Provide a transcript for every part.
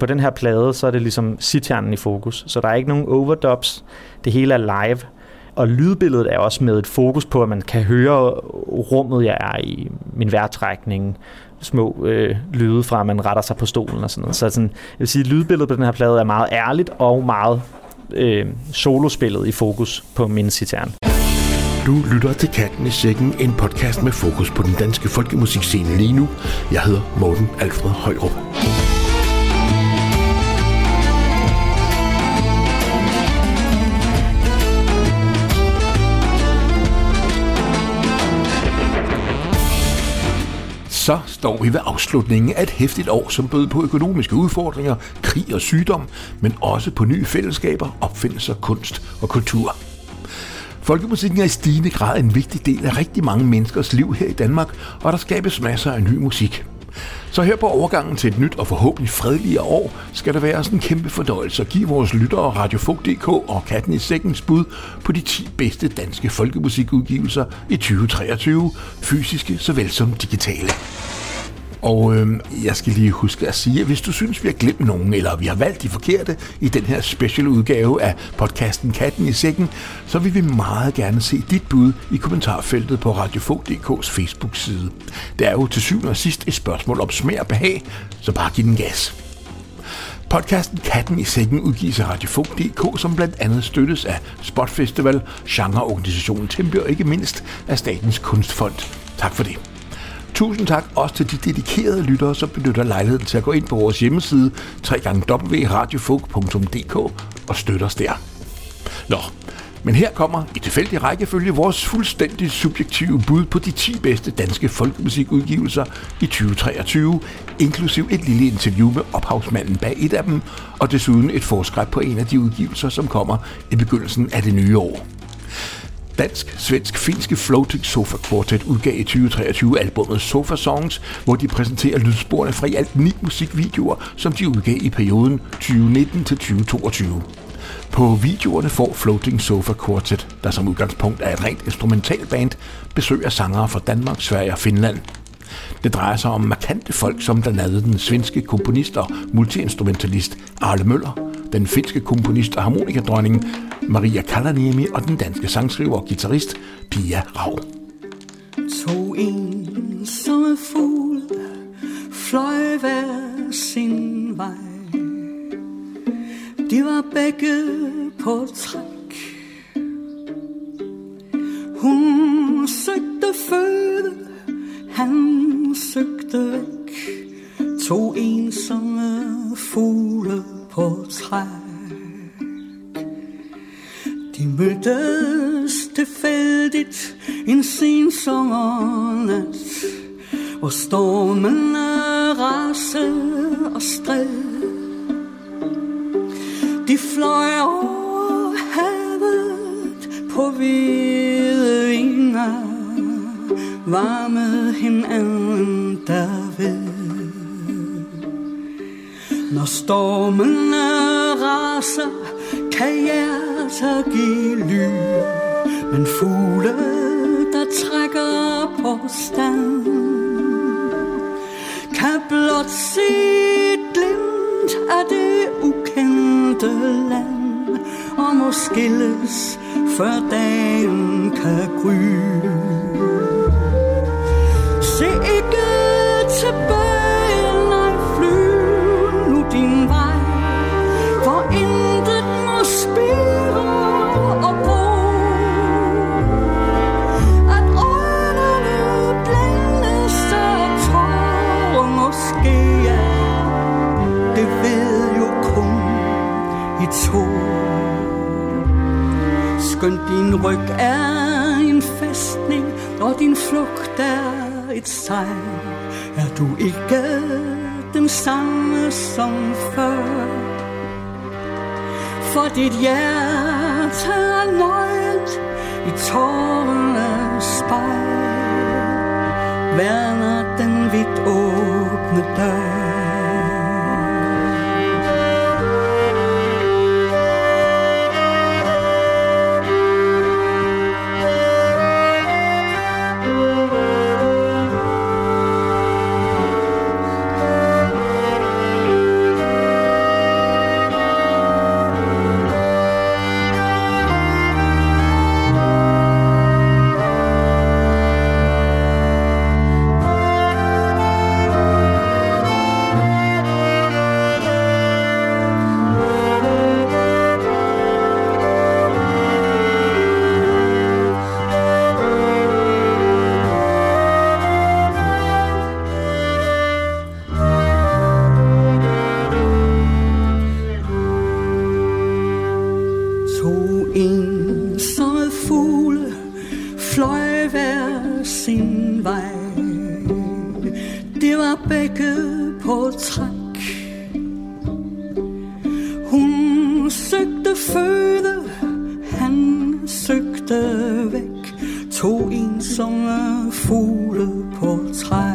På den her plade, så er det ligesom sitjernen i fokus, så der er ikke nogen overdubs. Det hele er live, og lydbilledet er også med et fokus på, at man kan høre rummet, jeg er i, min vejrtrækning, små øh, lyde fra, at man retter sig på stolen og sådan noget. Så sådan, jeg vil sige, at lydbilledet på den her plade er meget ærligt og meget øh, solospillet i fokus på min citern. Du lytter til Katten i Sækken, en podcast med fokus på den danske folkemusikscene lige nu. Jeg hedder Morten Alfred Højrup. Så står vi ved afslutningen af et hæftigt år, som bød på økonomiske udfordringer, krig og sygdom, men også på nye fællesskaber, opfindelser, kunst og kultur. Folkemusikken er i stigende grad en vigtig del af rigtig mange menneskers liv her i Danmark, og der skabes masser af ny musik. Så her på overgangen til et nyt og forhåbentlig fredeligere år, skal der være sådan en kæmpe fordøjelse at give vores lyttere Radiofog.dk og Katten i Sækkens bud på de 10 bedste danske folkemusikudgivelser i 2023, fysiske såvel som digitale. Og øh, jeg skal lige huske at sige, at hvis du synes, vi har glemt nogen, eller vi har valgt de forkerte i den her special udgave af podcasten Katten i Sækken, så vil vi meget gerne se dit bud i kommentarfeltet på Radiofog.dk's Facebook-side. Det er jo til syvende og sidst et spørgsmål om smag og behag, så bare giv den gas. Podcasten Katten i Sækken udgives af Radiofog.dk, som blandt andet støttes af Spot Festival, genreorganisationen Tempe og ikke mindst af Statens Kunstfond. Tak for det. Tusind tak også til de dedikerede lyttere, som benytter lejligheden til at gå ind på vores hjemmeside www.radiofog.dk og støtte os der. Nå, men her kommer i tilfældig rækkefølge vores fuldstændig subjektive bud på de 10 bedste danske folkemusikudgivelser i 2023, inklusiv et lille interview med ophavsmanden bag et af dem, og desuden et forskræb på en af de udgivelser, som kommer i begyndelsen af det nye år. Dansk, svensk, finske Floating Sofa Quartet udgav i 2023 albumet Sofa Songs, hvor de præsenterer lydsporene fra i alt ni musikvideoer, som de udgav i perioden 2019 til 2022. På videoerne får Floating Sofa Quartet, der som udgangspunkt er et rent instrumentalband, besøg af sangere fra Danmark, Sverige og Finland. Det drejer sig om markante folk som blandt andet den svenske komponist og multiinstrumentalist Arle Møller, den finske komponist og harmonikadronning Maria Kalaniemi og den danske sangskriver og gitarrist Pia Rau. To ensomme fugle fløj hver sin vej. De var begge på træk. Hun søgte føde, han søgte væk. To ensomme fugle på træk. De mødtes tilfældigt en sen sommernat, hvor stormen rasede og stred. De fløj over havet på hvide vinger, varmede hinanden derved. Når stormene raser, kan hjertet give lyd. Men fugle, der trækker på stand, kan blot se glimt af det ukendte land, og må skilles, før dagen kan gry. Se ikke tilbage, Skønt din ryg er en festning, og din flugt er et sejl, er du ikke den samme som før. For dit hjerte er nøjt i tårernes spejl, værner den vidt åbne dør. hver sin vej. Det var begge på træk. Hun søgte føde, han søgte væk. To ensomme fugle på træk.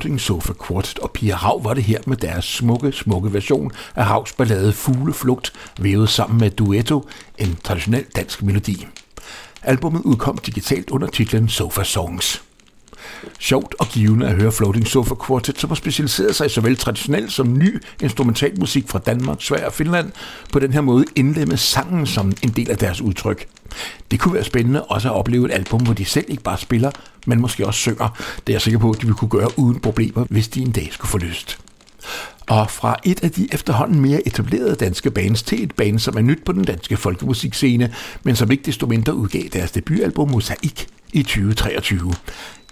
Floating Sofa Quartet og Pia Hav var det her med deres smukke, smukke version af Havs ballade Fugleflugt, vævet sammen med Duetto, en traditionel dansk melodi. Albummet udkom digitalt under titlen Sofa Songs. Sjovt og givende at høre Floating Sofa Quartet, som har specialiseret sig i såvel traditionel som ny instrumentalmusik fra Danmark, Sverige og Finland, på den her måde indlemme sangen som en del af deres udtryk. Det kunne være spændende også at opleve et album, hvor de selv ikke bare spiller, men måske også synger. Det er jeg sikker på, at de vil kunne gøre uden problemer, hvis de en dag skulle få lyst. Og fra et af de efterhånden mere etablerede danske bands til et band, som er nyt på den danske folkemusikscene, men som ikke desto mindre udgav deres debutalbum Mosaik i 2023.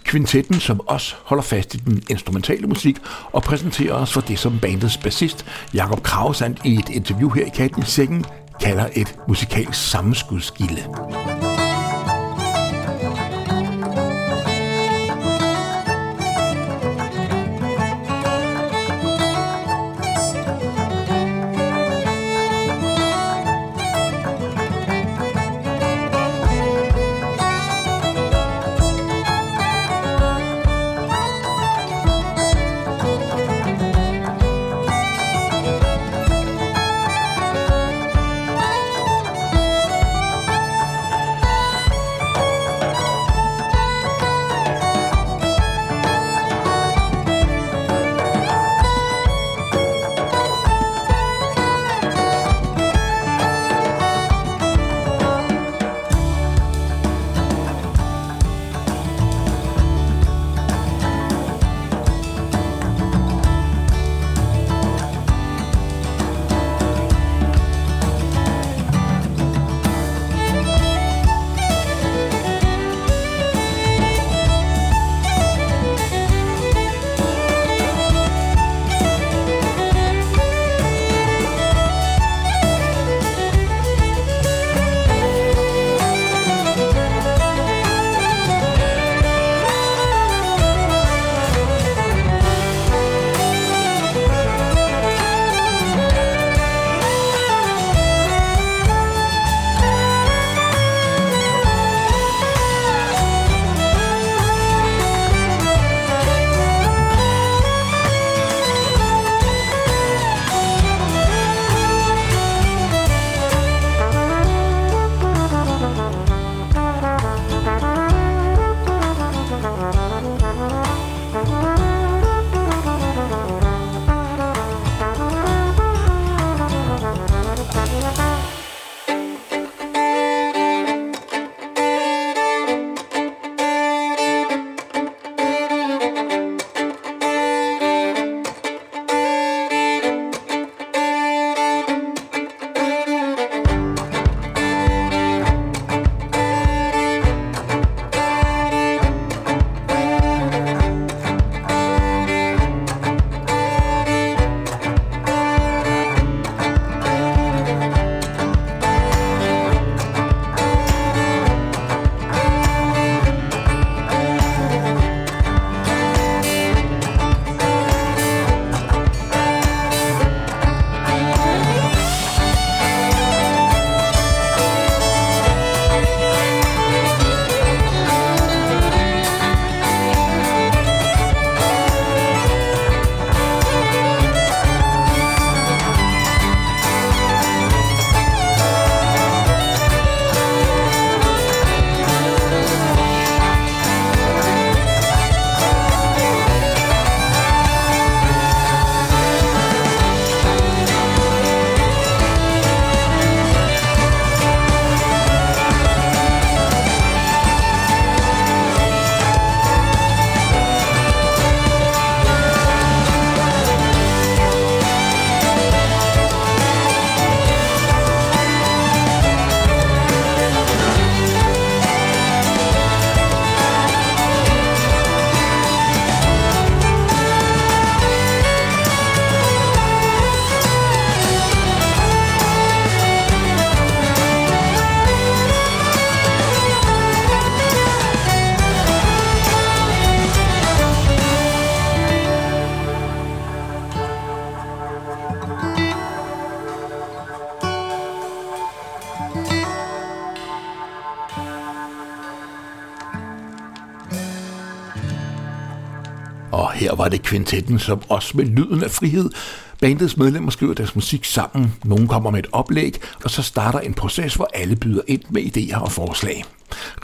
Kvintetten, som også holder fast i den instrumentale musik og præsenterer os for det, som bandets bassist Jakob Krausand i et interview her i Katten i Sækken kalder et musikalsk sammenskudsgilde. Var det kvintetten, som også med lyden af frihed Bandets medlemmer skriver deres musik sammen, nogen kommer med et oplæg, og så starter en proces, hvor alle byder ind med idéer og forslag.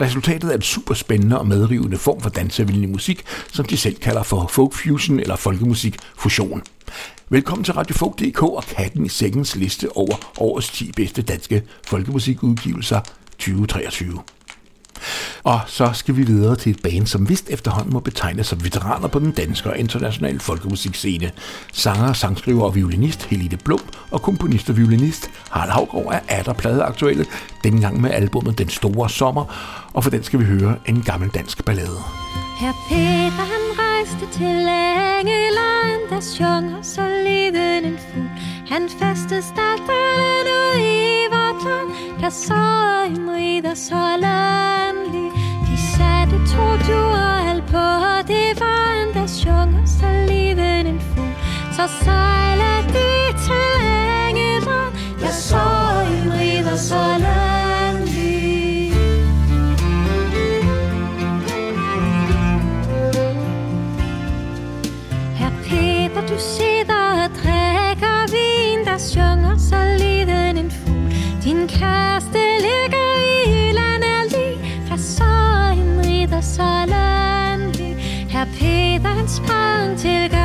Resultatet er en super spændende og medrivende form for dansevillig musik, som de selv kalder for folk fusion eller folkemusik fusion. Velkommen til Radio Folk.dk og Katten i Sækkens liste over årets 10 bedste danske folkemusikudgivelser 2023. Og så skal vi videre til et band, som vist efterhånden må betegnes som veteraner på den danske og internationale folkemusikscene. Sanger, sangskriver og violinist Helene Blom og komponist og violinist Harald Havgaard er atter pladeaktuelle, dengang med albumet Den Store Sommer, og for den skal vi høre en gammel dansk ballade. Herr Peter han rejste til Engeland, der sjunger så liden en fugl. Han fastede starten ud i vort Jeg sad så en rider så landlig. De satte to duer på, det var en, der og så livet en fugl. Så sejler de til Engeland, der så en rider så landlig. Herr Peter, du sidder Din kæreste ligger i land lige, Fra så en ridder så landlig. Herr Peter, han sprang til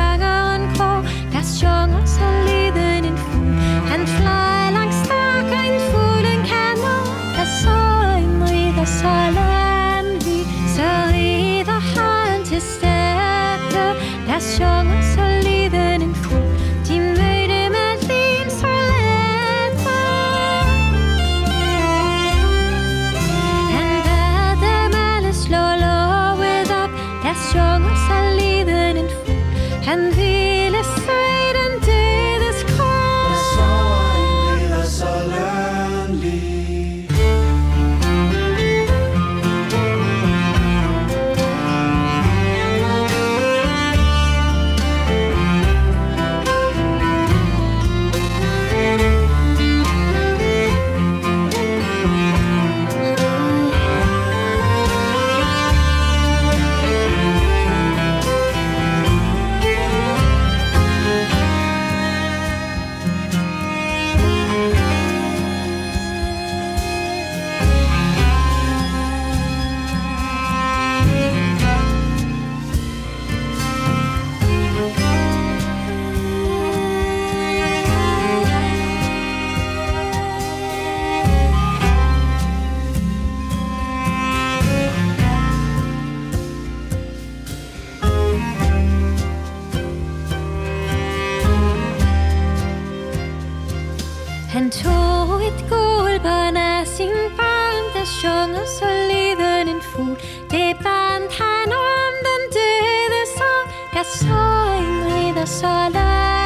synger så liden en fugl. Det bandt han om den døde så, Jeg så en ridder så landlig.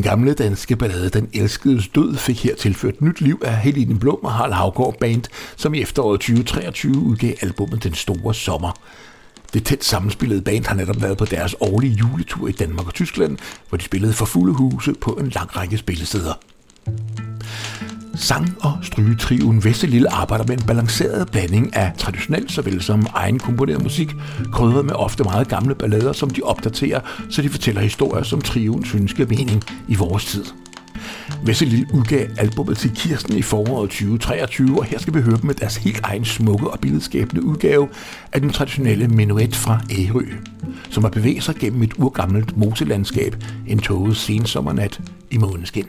Gamle danske ballade Den Elskedes Død fik her tilført nyt liv af Helene Blom og Harald Havgård Band, som i efteråret 2023 udgav albumet Den Store Sommer. Det tæt sammenspillede band har netop været på deres årlige juletur i Danmark og Tyskland, hvor de spillede for fulde huse på en lang række spillesteder. Sang- og strygetriven Vesselille arbejder med en balanceret blanding af traditionel såvel som egen komponeret musik, krydret med ofte meget gamle ballader, som de opdaterer, så de fortæller historier, som triven synes giver mening i vores tid. Vesselille udgav albumet til Kirsten i foråret 2023, og her skal vi høre dem med deres helt egen smukke og billedskabende udgave af den traditionelle menuet fra Ærø, som har bevæget sig gennem et urgammelt moselandskab en toget sensommernat i måneskin.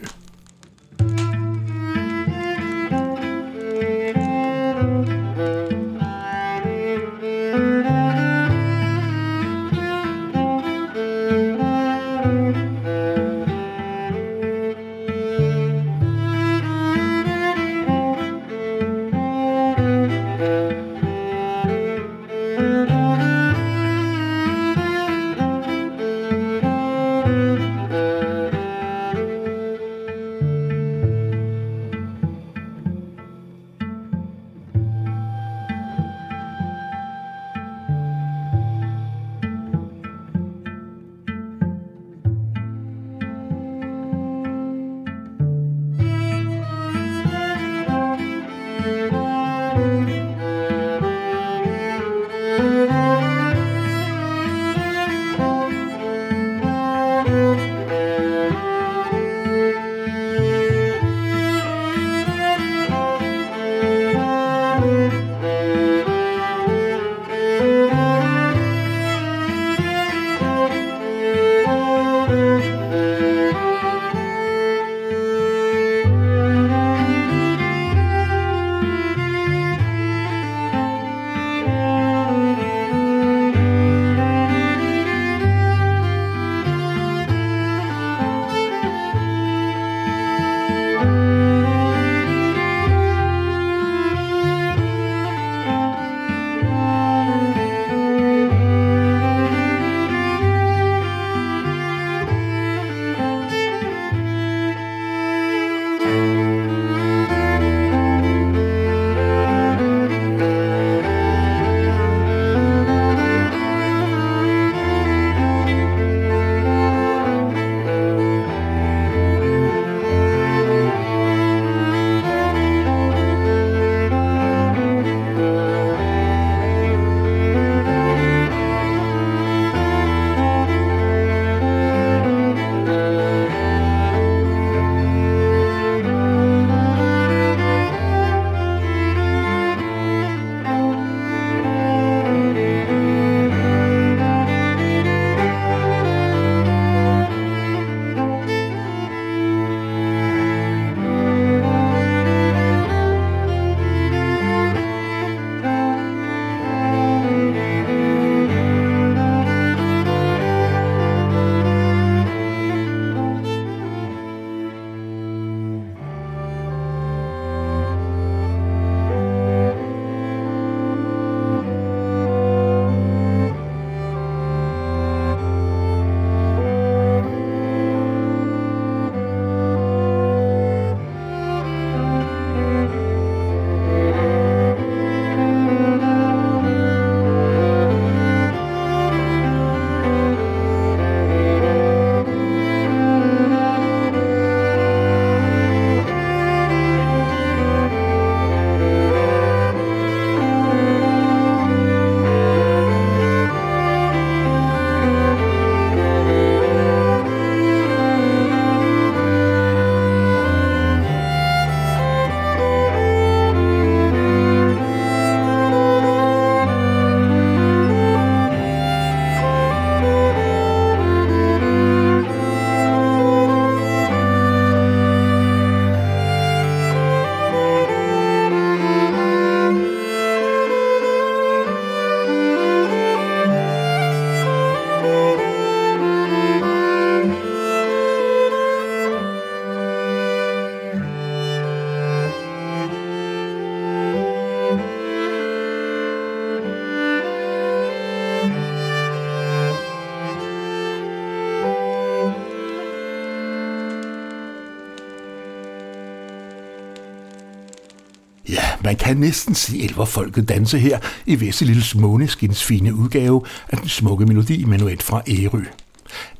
Kan næsten se elverfolket danse her i Vesselilles Måneskins fine udgave af den smukke melodi Menuet fra Ærø.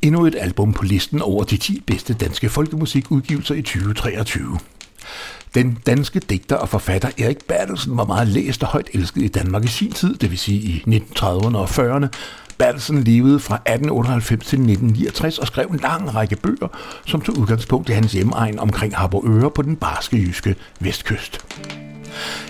Endnu et album på listen over de 10 bedste danske folkemusikudgivelser i 2023. Den danske digter og forfatter Erik Bertelsen var meget læst og højt elsket i Danmark i sin tid, det vil sige i 1930'erne og 40'erne. Bertelsen levede fra 1898 til 1969 og skrev en lang række bøger, som tog udgangspunkt i hans hjemmeegn omkring Harboøre på den barske jyske vestkyst.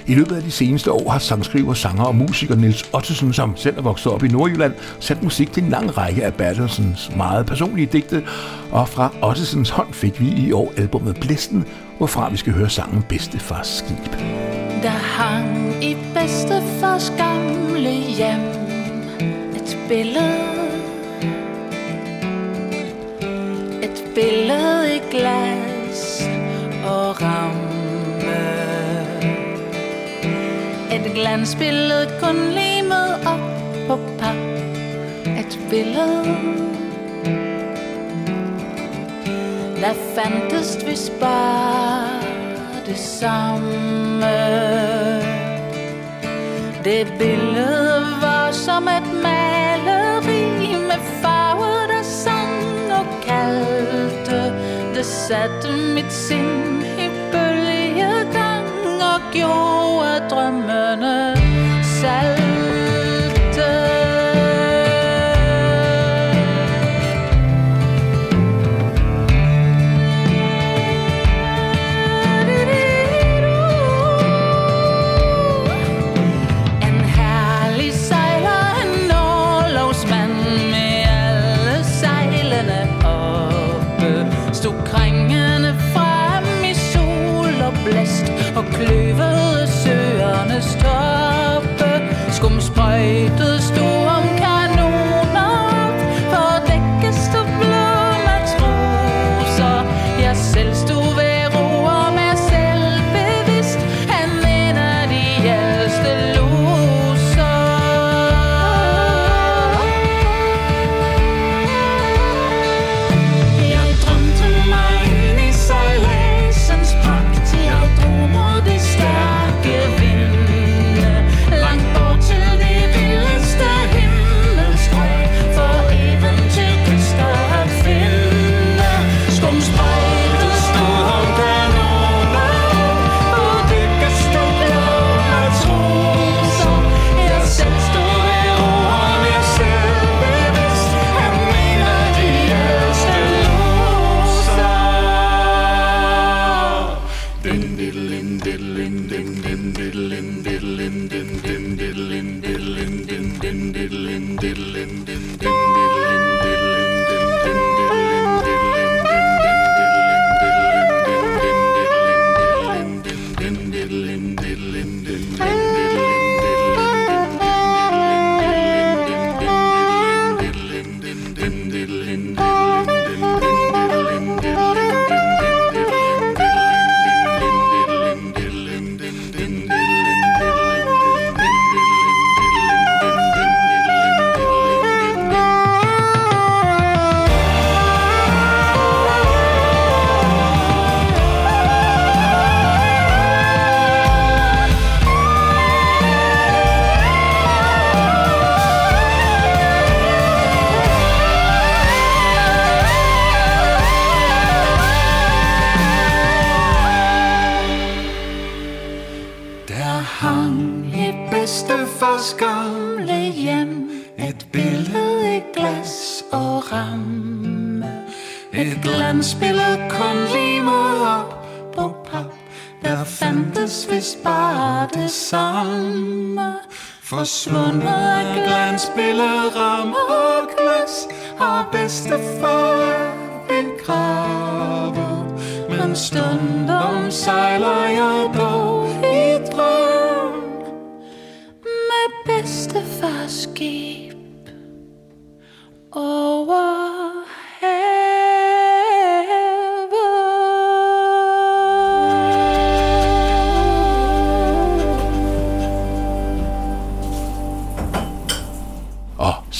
I løbet af de seneste år har sangskriver, sanger og musiker Nils Ottesen, som selv er vokset op i Nordjylland, sat musik til en lang række af Bertelsens meget personlige digte, og fra Ottesens hånd fik vi i år albumet Blæsten, hvorfra vi skal høre sangen Bedstefars skib. Der hang i bedstefars gamle hjem et billede. Et billede i glas og ramme glansbilledet kun limet op på pap. Et billede. Der fandtes vist bare det samme? Det billede var som et maleri Med farver der sang og kaldte Det satte mit sind jo gjorde drømmene salg. Fandtes vist bare det samme Forsvundet af glansbillede, ramme og glas Og bedstefar er begravet Men stundom sejler jeg dog i drøm Med bedstefars skib. Over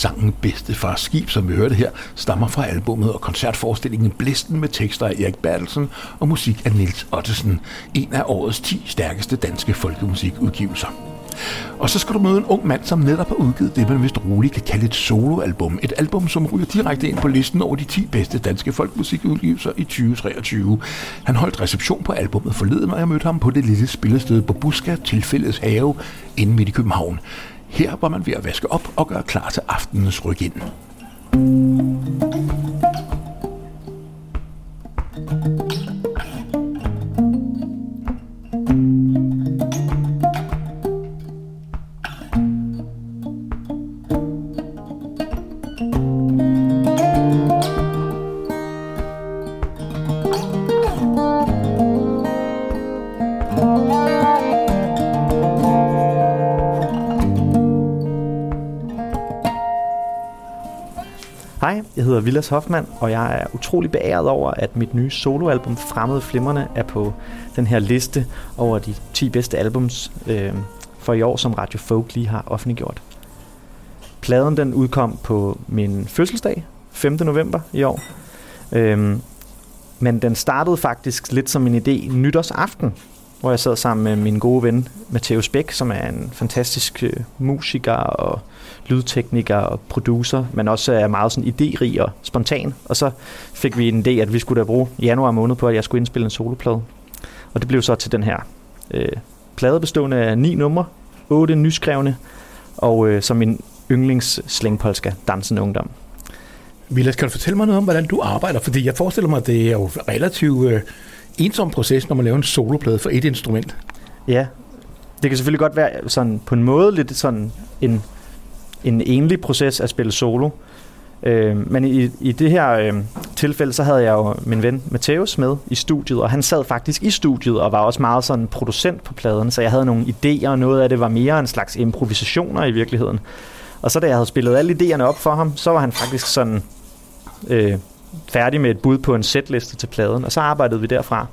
Sangen Bedstefars Skib, som vi hørte her, stammer fra albummet og koncertforestillingen Blæsten med tekster af Erik Bertelsen og musik af Nils Ottesen, en af årets 10 stærkeste danske folkemusikudgivelser. Og så skal du møde en ung mand, som netop har udgivet det, man vist roligt kan kalde et soloalbum. Et album, som ryger direkte ind på listen over de 10 bedste danske folkmusikudgivelser i 2023. Han holdt reception på albummet forleden, og jeg mødte ham på det lille spillested på Buska, tilfældets have, inde midt i København. Her var man ved at vaske op og gøre klar til aftenens ryk ind. Jeg Hoffmann, og jeg er utrolig beæret over, at mit nye soloalbum Fremmede Flimmerne er på den her liste over de 10 bedste albums øh, for i år, som Radio Folk lige har offentliggjort. Pladen den udkom på min fødselsdag, 5. november i år. Øhm, men den startede faktisk lidt som en idé nytårsaften, hvor jeg sad sammen med min gode ven Matheus Bæk, som er en fantastisk øh, musiker og lydtekniker og producer, men også er meget sådan idérig og spontan. Og så fik vi en idé, at vi skulle da bruge januar måned på, at jeg skulle indspille en soloplade. Og det blev så til den her øh, plade bestående af ni numre, otte nyskrevne, og øh, som min yndlings slingpolska Dansen Ungdom. Vilas, kan du fortælle mig noget om, hvordan du arbejder? Fordi jeg forestiller mig, at det er jo relativt øh, ensom proces, når man laver en soloplade for et instrument. Ja, det kan selvfølgelig godt være sådan på en måde lidt sådan en, en enlig proces at spille solo. Øh, men i, i det her øh, tilfælde, så havde jeg jo min ven Mateus med i studiet, og han sad faktisk i studiet og var også meget sådan producent på pladen, så jeg havde nogle idéer, og noget af det var mere en slags improvisationer i virkeligheden. Og så da jeg havde spillet alle idéerne op for ham, så var han faktisk sådan øh, færdig med et bud på en setliste til pladen, og så arbejdede vi derfra.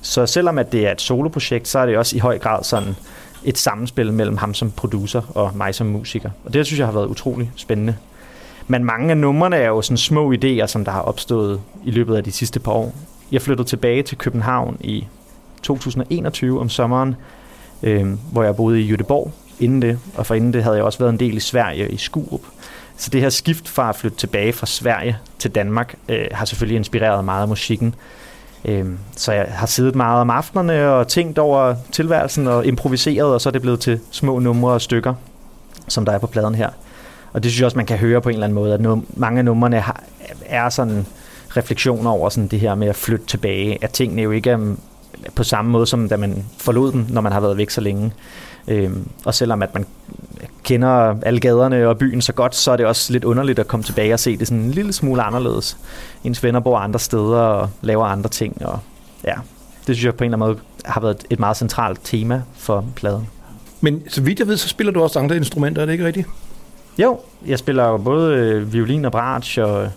Så selvom at det er et soloprojekt, så er det også i høj grad sådan et samspil mellem ham som producer og mig som musiker. Og det synes jeg har været utrolig spændende. Men mange af numrene er jo sådan små idéer, som der har opstået i løbet af de sidste par år. Jeg flyttede tilbage til København i 2021 om sommeren, øh, hvor jeg boede i Göteborg inden det, og for inden det havde jeg også været en del i Sverige i Skurup. Så det her skift fra at flytte tilbage fra Sverige til Danmark øh, har selvfølgelig inspireret meget af musikken. Øh, så jeg har siddet meget om aftenerne og tænkt over tilværelsen og improviseret, og så er det blevet til små numre og stykker, som der er på pladen her. Og det synes jeg også, man kan høre på en eller anden måde, at num- mange af numrene har, er sådan refleksioner over sådan det her med at flytte tilbage, at tingene jo ikke er mm, på samme måde, som da man forlod dem, når man har været væk så længe. Øhm, og selvom at man kender alle gaderne og byen så godt, så er det også lidt underligt at komme tilbage og se det sådan en lille smule anderledes. Ens venner bor andre steder og laver andre ting. Og ja, det synes jeg på en eller anden måde har været et meget centralt tema for pladen. Men så vidt jeg ved, så spiller du også andre instrumenter, er det ikke rigtigt? Jo, jeg spiller jo både øh, violin og bratsch og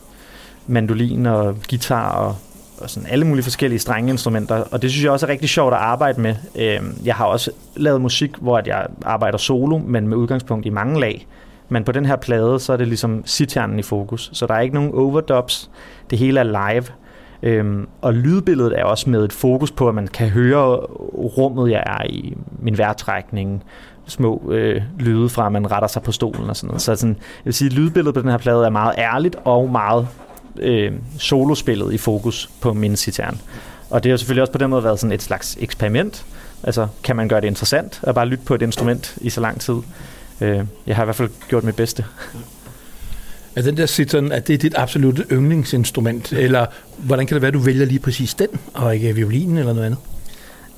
mandolin og guitar og, og sådan alle mulige forskellige strengeinstrumenter. Og det synes jeg også er rigtig sjovt at arbejde med. Øhm, jeg har også lavet musik, hvor at jeg arbejder solo, men med udgangspunkt i mange lag. Men på den her plade, så er det ligesom sitjernen i fokus. Så der er ikke nogen overdubs. Det hele er live. Øhm, og lydbilledet er også med et fokus på, at man kan høre rummet, jeg er i, min vejrtrækning, små øh, lyde fra, at man retter sig på stolen og sådan noget. Så sådan, jeg vil sige, at lydbilledet på den her plade er meget ærligt og meget øh, solospillet i fokus på min citern. Og det har selvfølgelig også på den måde været sådan et slags eksperiment. Altså, kan man gøre det interessant at bare lytte på et instrument i så lang tid? Øh, jeg har i hvert fald gjort mit bedste. Er den der sitteren, at det er dit absolutte yndlingsinstrument? Eller hvordan kan det være, at du vælger lige præcis den, og ikke violinen eller noget andet?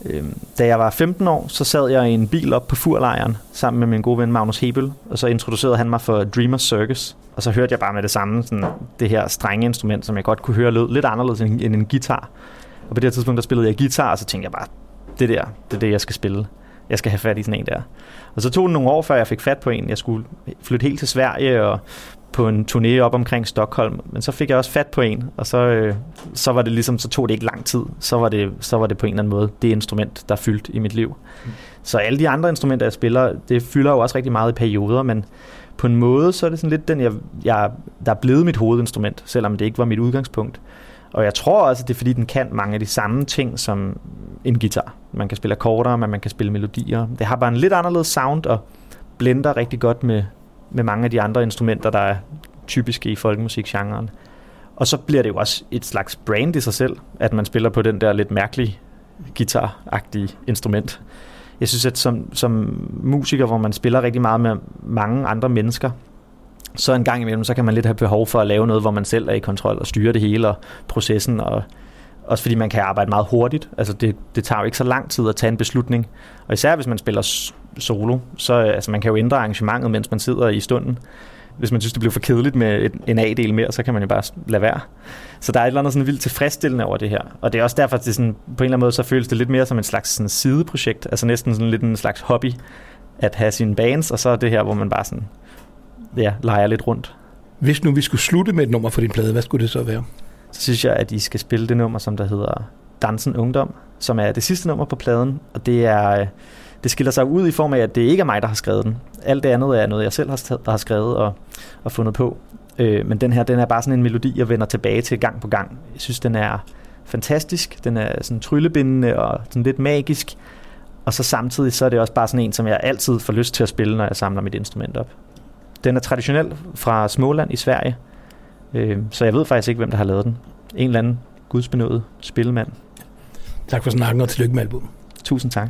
Øhm, da jeg var 15 år, så sad jeg i en bil op på Furlejren sammen med min gode ven Magnus Hebel, og så introducerede han mig for Dreamers Circus. Og så hørte jeg bare med det samme sådan, det her strenge instrument, som jeg godt kunne høre lød lidt anderledes end, end en guitar. Og på det her tidspunkt, der spillede jeg guitar, og så tænkte jeg bare, det der, det er det, jeg skal spille. jeg skal have fat i sådan en der. Og så tog det nogle år, før jeg fik fat på en. Jeg skulle flytte helt til Sverige og på en turné op omkring Stockholm, men så fik jeg også fat på en, og så, øh, så var det ligesom, så tog det ikke lang tid, så var det, så var det på en eller anden måde det instrument, der fyldte i mit liv. Mm. Så alle de andre instrumenter, jeg spiller, det fylder jo også rigtig meget i perioder, men på en måde, så er det sådan lidt den, jeg, jeg, der er blevet mit hovedinstrument, selvom det ikke var mit udgangspunkt. Og jeg tror også, at det er fordi, den kan mange af de samme ting som en guitar. Man kan spille akkorder, men man kan spille melodier. Det har bare en lidt anderledes sound, og blender rigtig godt med, med mange af de andre instrumenter, der er typiske i folkemusikgenren. Og så bliver det jo også et slags brand i sig selv, at man spiller på den der lidt mærkelige guitaragtige instrument. Jeg synes, at som, som musiker, hvor man spiller rigtig meget med mange andre mennesker, så en gang imellem, så kan man lidt have behov for at lave noget, hvor man selv er i kontrol og styre det hele og processen, og også fordi man kan arbejde meget hurtigt. Altså det, det tager jo ikke så lang tid at tage en beslutning. Og især hvis man spiller solo, så altså man kan jo ændre arrangementet, mens man sidder i stunden. Hvis man synes, det bliver for kedeligt med en A-del mere, så kan man jo bare lade være. Så der er et eller andet sådan vildt tilfredsstillende over det her. Og det er også derfor, at det sådan, på en eller anden måde, så føles det lidt mere som en slags sådan sideprojekt. Altså næsten sådan lidt en slags hobby at have sine bands, og så er det her, hvor man bare sådan, ja, leger lidt rundt. Hvis nu vi skulle slutte med et nummer for din plade, hvad skulle det så være? Så synes jeg, at I skal spille det nummer, som der hedder Dansen Ungdom, som er det sidste nummer på pladen, og det er det skiller sig ud i form af, at det ikke er mig, der har skrevet den. Alt det andet er noget, jeg selv har, der har skrevet og, og fundet på. Øh, men den her, den er bare sådan en melodi, jeg vender tilbage til gang på gang. Jeg synes, den er fantastisk. Den er sådan tryllebindende og sådan lidt magisk. Og så samtidig så er det også bare sådan en, som jeg altid får lyst til at spille, når jeg samler mit instrument op. Den er traditionel fra Småland i Sverige, øh, så jeg ved faktisk ikke, hvem der har lavet den. En eller anden gudsbenået spillemand. Tak for snakken, og tillykke med albumet. Tusind tak.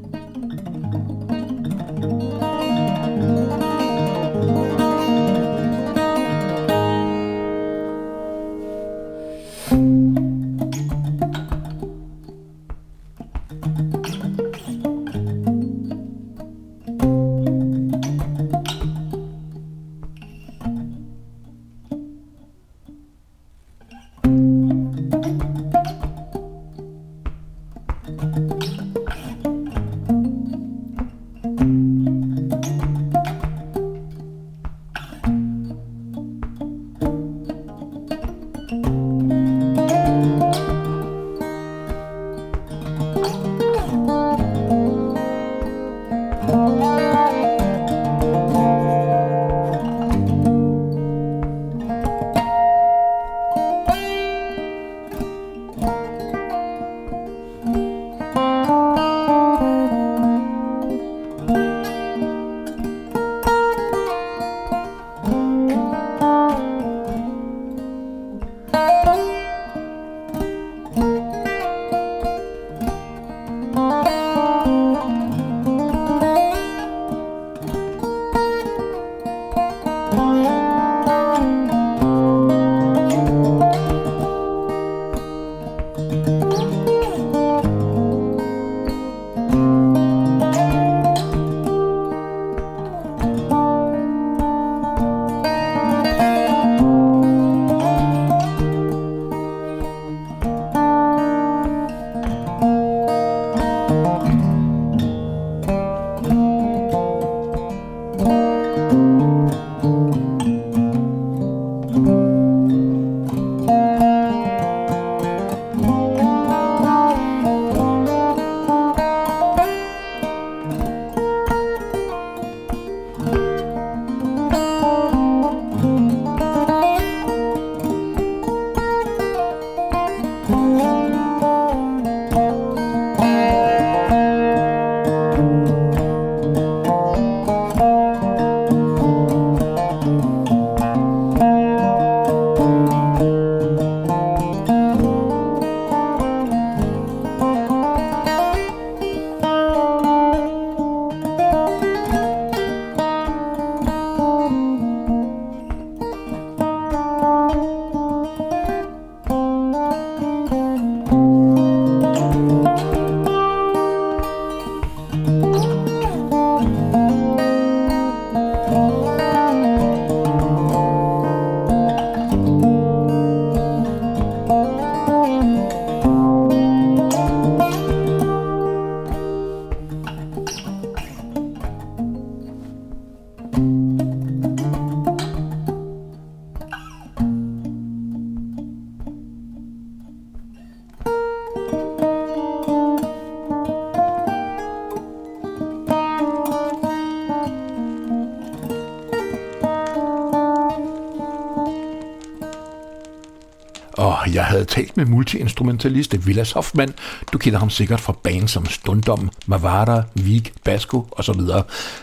talt med multiinstrumentalist Vilas Hoffmann. Du kender ham sikkert fra bands som Stundom, Mavara, Vig, Basco osv.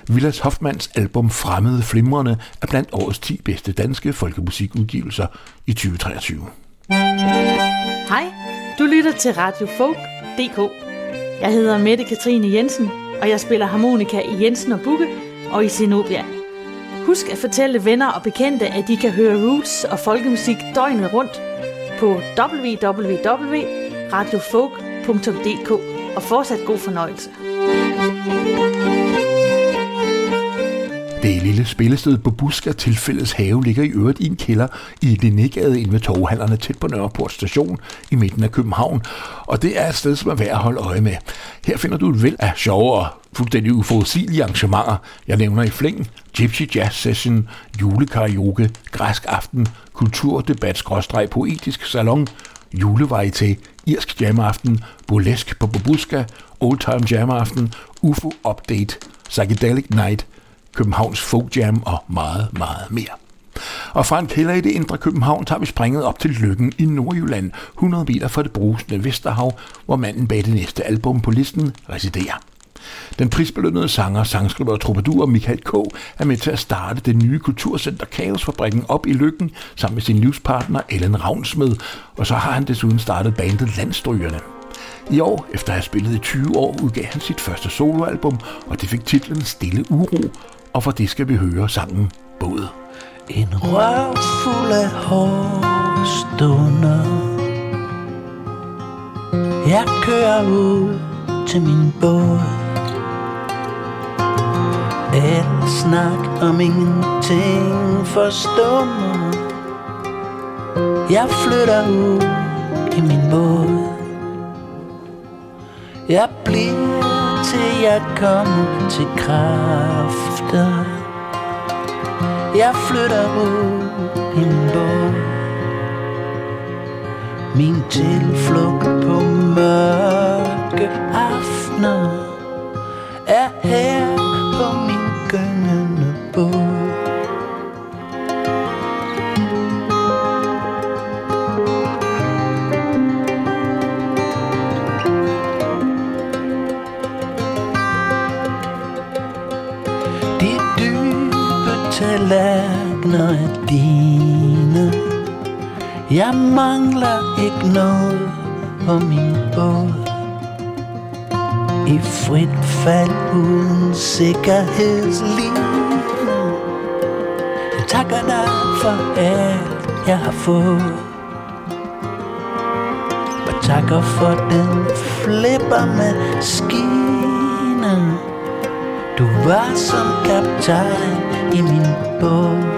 Vilas Hoffmanns album Fremmede Flimrende er blandt årets 10 bedste danske folkemusikudgivelser i 2023. Hej, du lytter til Radio Folk DK. Jeg hedder Mette Katrine Jensen, og jeg spiller harmonika i Jensen og Bukke og i Zenobia. Husk at fortælle venner og bekendte, at de kan høre roots og folkemusik døgnet rundt på www.radiofolk.dk og fortsat god fornøjelse. Det lille spillested Buska Tilfældets Have ligger i øvrigt i en kælder i Linnégade inde ved torvhallerne tæt på Nørreport station i midten af København. Og det er et sted, som er værd at holde øje med. Her finder du et væld af sjove og fuldstændig uforudsigelige arrangementer. Jeg nævner i flæng Gypsy Jazz Session, julekaraoke, græsk aften, kulturdebat skråstreg poetisk salon, julevarieté, irsk jamaften, burlesk på Babuska, old time jamaften, UFO Update, Psychedelic Night, Københavns Folk Jam og meget, meget mere. Og fra en kælder i det indre København tager vi springet op til Lykken i Nordjylland, 100 meter fra det brusende Vesterhav, hvor manden bag det næste album på listen residerer. Den prisbelønnede sanger, sangskriver og troubadour Michael K. er med til at starte det nye kulturcenter Kaosfabrikken op i Lykken sammen med sin livspartner Ellen Ravnsmed, og så har han desuden startet bandet Landstrygerne. I år, efter at have spillet i 20 år, udgav han sit første soloalbum, og det fik titlen Stille Uro, og for det skal vi høre sangen Både. En røv fuld af hårde stunder Jeg kører ud til min båd Al snak om ingenting forstummer Jeg flytter ud i min båd. Jeg bliver til jeg kommer til kræfter. Jeg flytter ud i min båd. Min tilflugt på mørke aftener Er her gyngende båd De dybe tallerkener er dine. Jeg mangler ikke noget på min båd I frit fald uden sikkerhedsliv. Alt jeg har fået. Og takker for den flipper med skine. Du var som kaptajn i min båd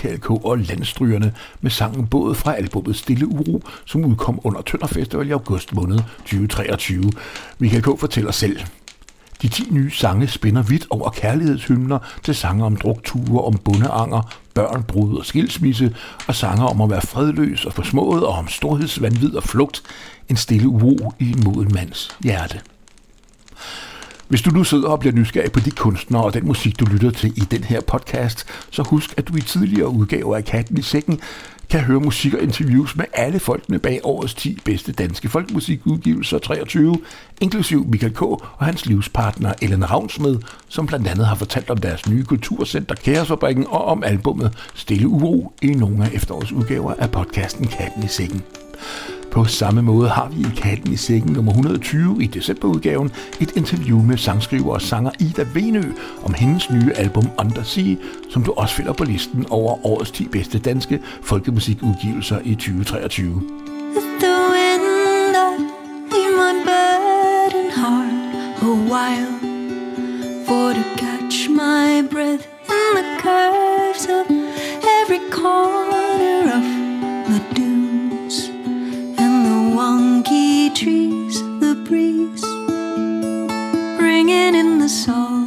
Michael K. og Landstrygerne med sangen Både fra albumet Stille Uro, som udkom under Tønder Festival i august måned 2023. Michael K. fortæller selv. De 10 nye sange spænder vidt over kærlighedshymner til sange om drukture, om bundeanger, børn, brud og skilsmisse, og sange om at være fredløs og forsmået, og om storhedsvandvid og flugt, en stille uro i en moden mands hjerte. Hvis du nu sidder og bliver nysgerrig på de kunstnere og den musik, du lytter til i den her podcast, så husk, at du i tidligere udgaver af Katten i Sækken kan høre musik og interviews med alle folkene bag årets 10 bedste danske folkemusikudgivelser 23, inklusiv Michael K. og hans livspartner Ellen Ravnsmed, som blandt andet har fortalt om deres nye kulturcenter Kæresfabrikken og om albummet Stille Uro i nogle af efterårets udgaver af podcasten Katten i Sækken. På samme måde har vi i Katten i Sækken nummer 120 i decemberudgaven et interview med sangskriver og sanger Ida Venø om hendes nye album Undersea, som du også finder på listen over årets 10 bedste danske folkemusikudgivelser i 2023. the wind in my burdened heart a while for to catch my breath in the curves of every corner trees the breeze bringing in the salty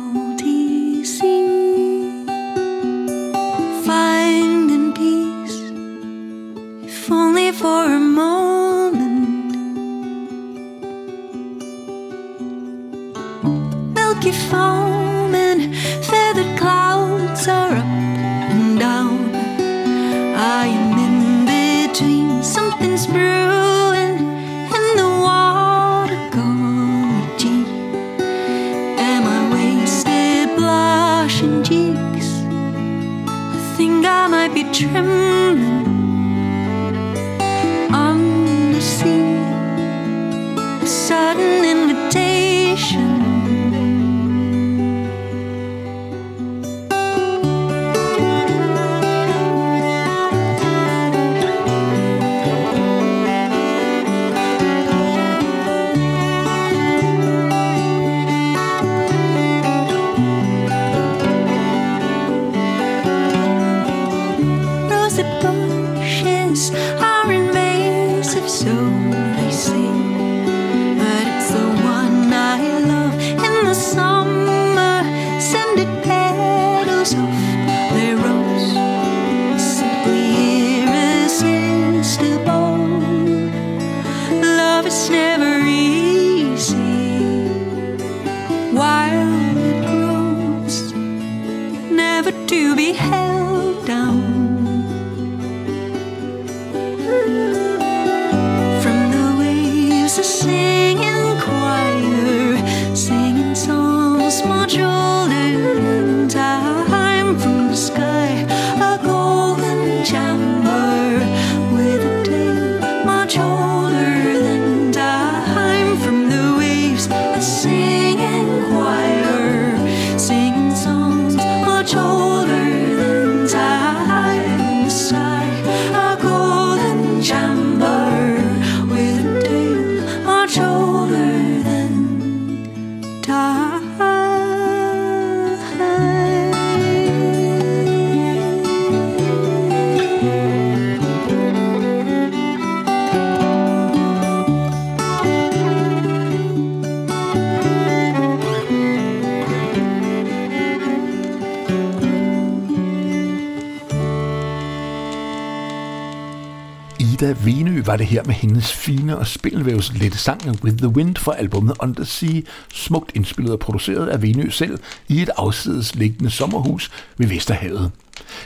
det her med hendes fine og spindelvævs lette sang With the Wind fra albumet Undersea, smukt indspillet og produceret af Venø selv i et afsides liggende sommerhus ved Vesterhavet.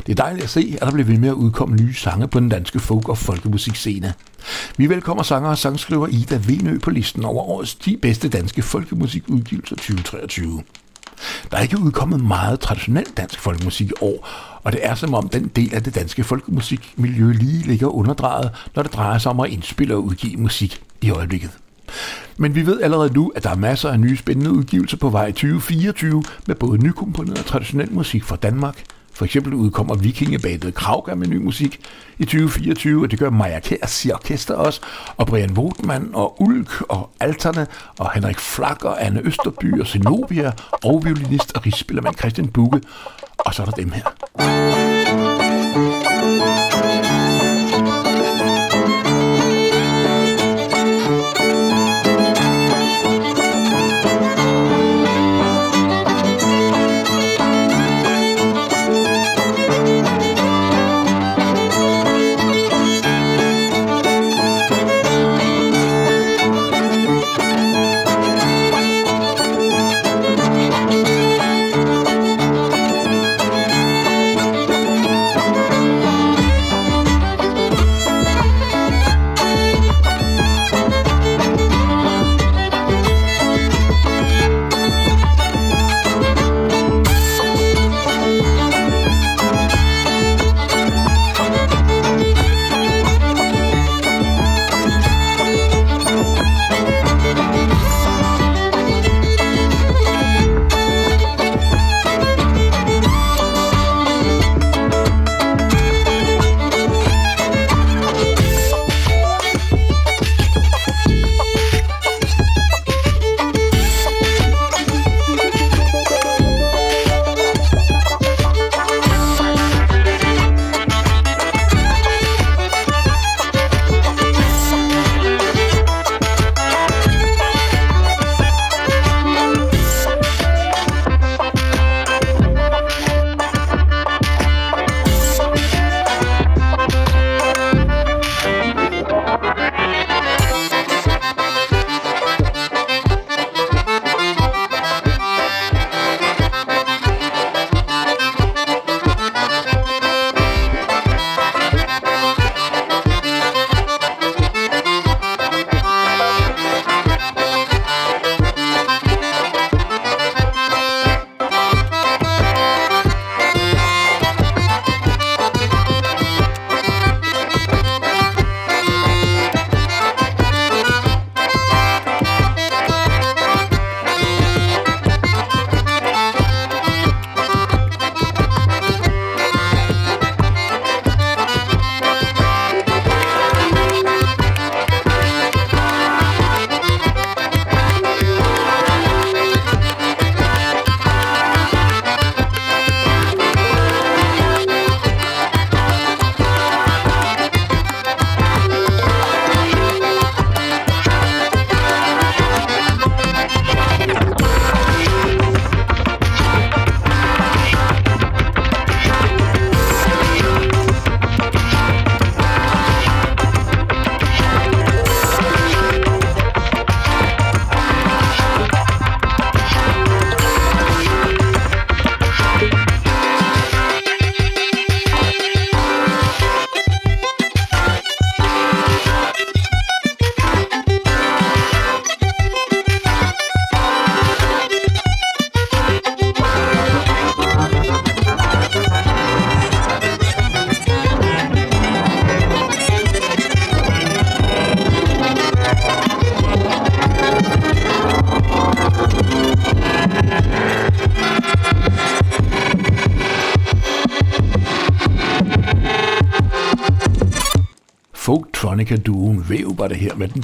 Det er dejligt at se, at der bliver ved med at udkomme nye sange på den danske folk- og folkemusikscene. Vi velkommer sanger og sangskriver Ida Venø på listen over årets 10 bedste danske folkemusikudgivelser 2023. Der er ikke udkommet meget traditionel dansk folkemusik i år, og det er som om den del af det danske folkemusikmiljø lige ligger underdrejet, når det drejer sig om at indspille og udgive musik i øjeblikket. Men vi ved allerede nu, at der er masser af nye spændende udgivelser på vej i 2024 med både nykomponeret og traditionel musik fra Danmark. For eksempel udkommer vikingebandet Krauga med ny musik i 2024, og det gør Maja Kærs i orkester også, og Brian Wotman og Ulk og Alterne, og Henrik Flak og Anne Østerby og Zenobia, og violinist og rigsspillermand Christian Bugge. Og så er der dem her.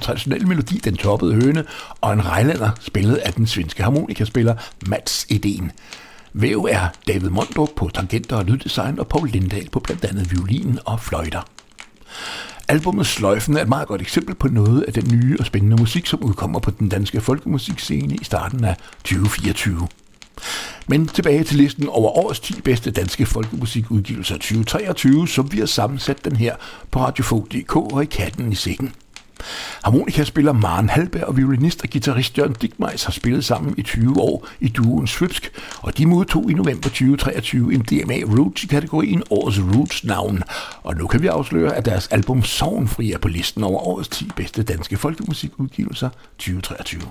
Traditionelle melodi, den toppede høne, og en rejlander spillet af den svenske harmonikaspiller Mats Edén. Væv er David Mondrup på tangenter og lyddesign, og Paul Lindahl på blandt andet violin og fløjter. Albummet Sløjfen er et meget godt eksempel på noget af den nye og spændende musik, som udkommer på den danske folkemusikscene i starten af 2024. Men tilbage til listen over årets 10 bedste danske folkemusikudgivelser 2023, som vi har sammensat den her på radiofog.dk og i katten i sækken. Harmonikaspiller Maren Halberg og violinist og guitarist Jørgen Digmeiss har spillet sammen i 20 år i duoen Svøbsk, og de modtog i november 2023 en DMA Roots i kategorien Årets Roots navn. Og nu kan vi afsløre, at deres album Sovnfri er på listen over årets 10 bedste danske folkemusikudgivelser 2023.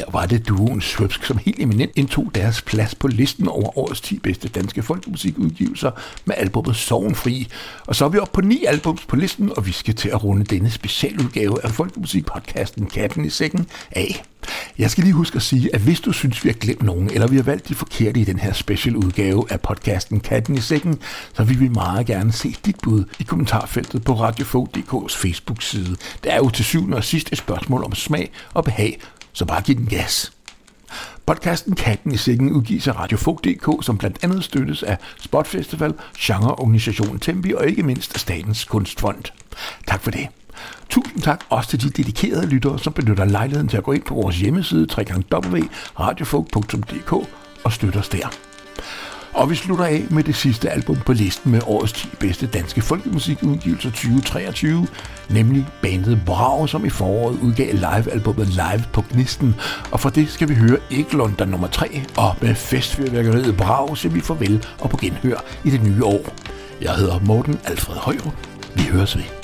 her var det duoen Svøbsk, som helt eminent indtog deres plads på listen over årets 10 bedste danske folkemusikudgivelser med albumet Sovenfri. Og så er vi oppe på ni albums på listen, og vi skal til at runde denne specialudgave af folkemusikpodcasten Katten i Sækken af. Jeg skal lige huske at sige, at hvis du synes, vi har glemt nogen, eller vi har valgt de forkerte i den her specialudgave af podcasten Katten i Sækken, så vil vi meget gerne se dit bud i kommentarfeltet på radiofog.dk's Facebook-side. Det er jo til syvende og sidst et spørgsmål om smag og behag, så bare giv den gas. Podcasten Katten i Sækken udgives af Radiofog.dk, som blandt andet støttes af Spotfestival, Genreorganisationen Tempi og ikke mindst Statens Kunstfond. Tak for det. Tusind tak også til de dedikerede lyttere, som benytter lejligheden til at gå ind på vores hjemmeside www.radiofog.dk og støtte os der. Og vi slutter af med det sidste album på listen med årets 10 bedste danske folkemusikudgivelser 2023, nemlig bandet Brag, som i foråret udgav live-albummet Live på Gnisten. Og for det skal vi høre Eglund, der nummer 3, og med festfyrværkeriet Brag siger vi farvel og på genhør i det nye år. Jeg hedder Morten Alfred Højrup. Vi høres ved.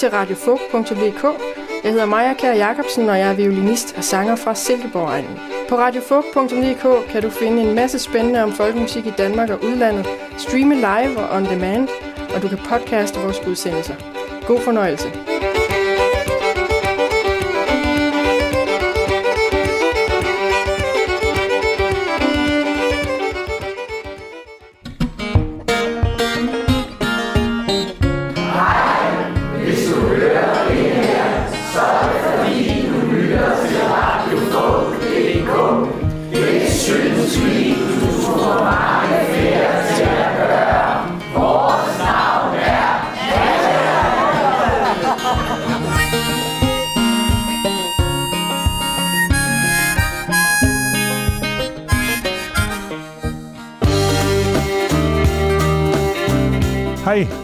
Til radiofolk.dk. Jeg hedder Maja Kær Jacobsen, og jeg er violinist og sanger fra Silkeborg-egnen. På radiofug.dk kan du finde en masse spændende om folkemusik i Danmark og udlandet, streame live og on demand, og du kan podcaste vores udsendelser. God fornøjelse.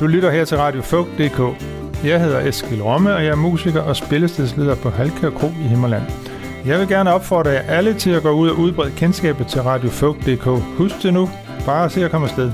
Du lytter her til Radio Folk.dk. Jeg hedder Eskil Romme, og jeg er musiker og spillestedsleder på Halkær Kro i Himmerland. Jeg vil gerne opfordre jer alle til at gå ud og udbrede kendskabet til Radio Folk.dk. Husk det nu. Bare se at komme afsted.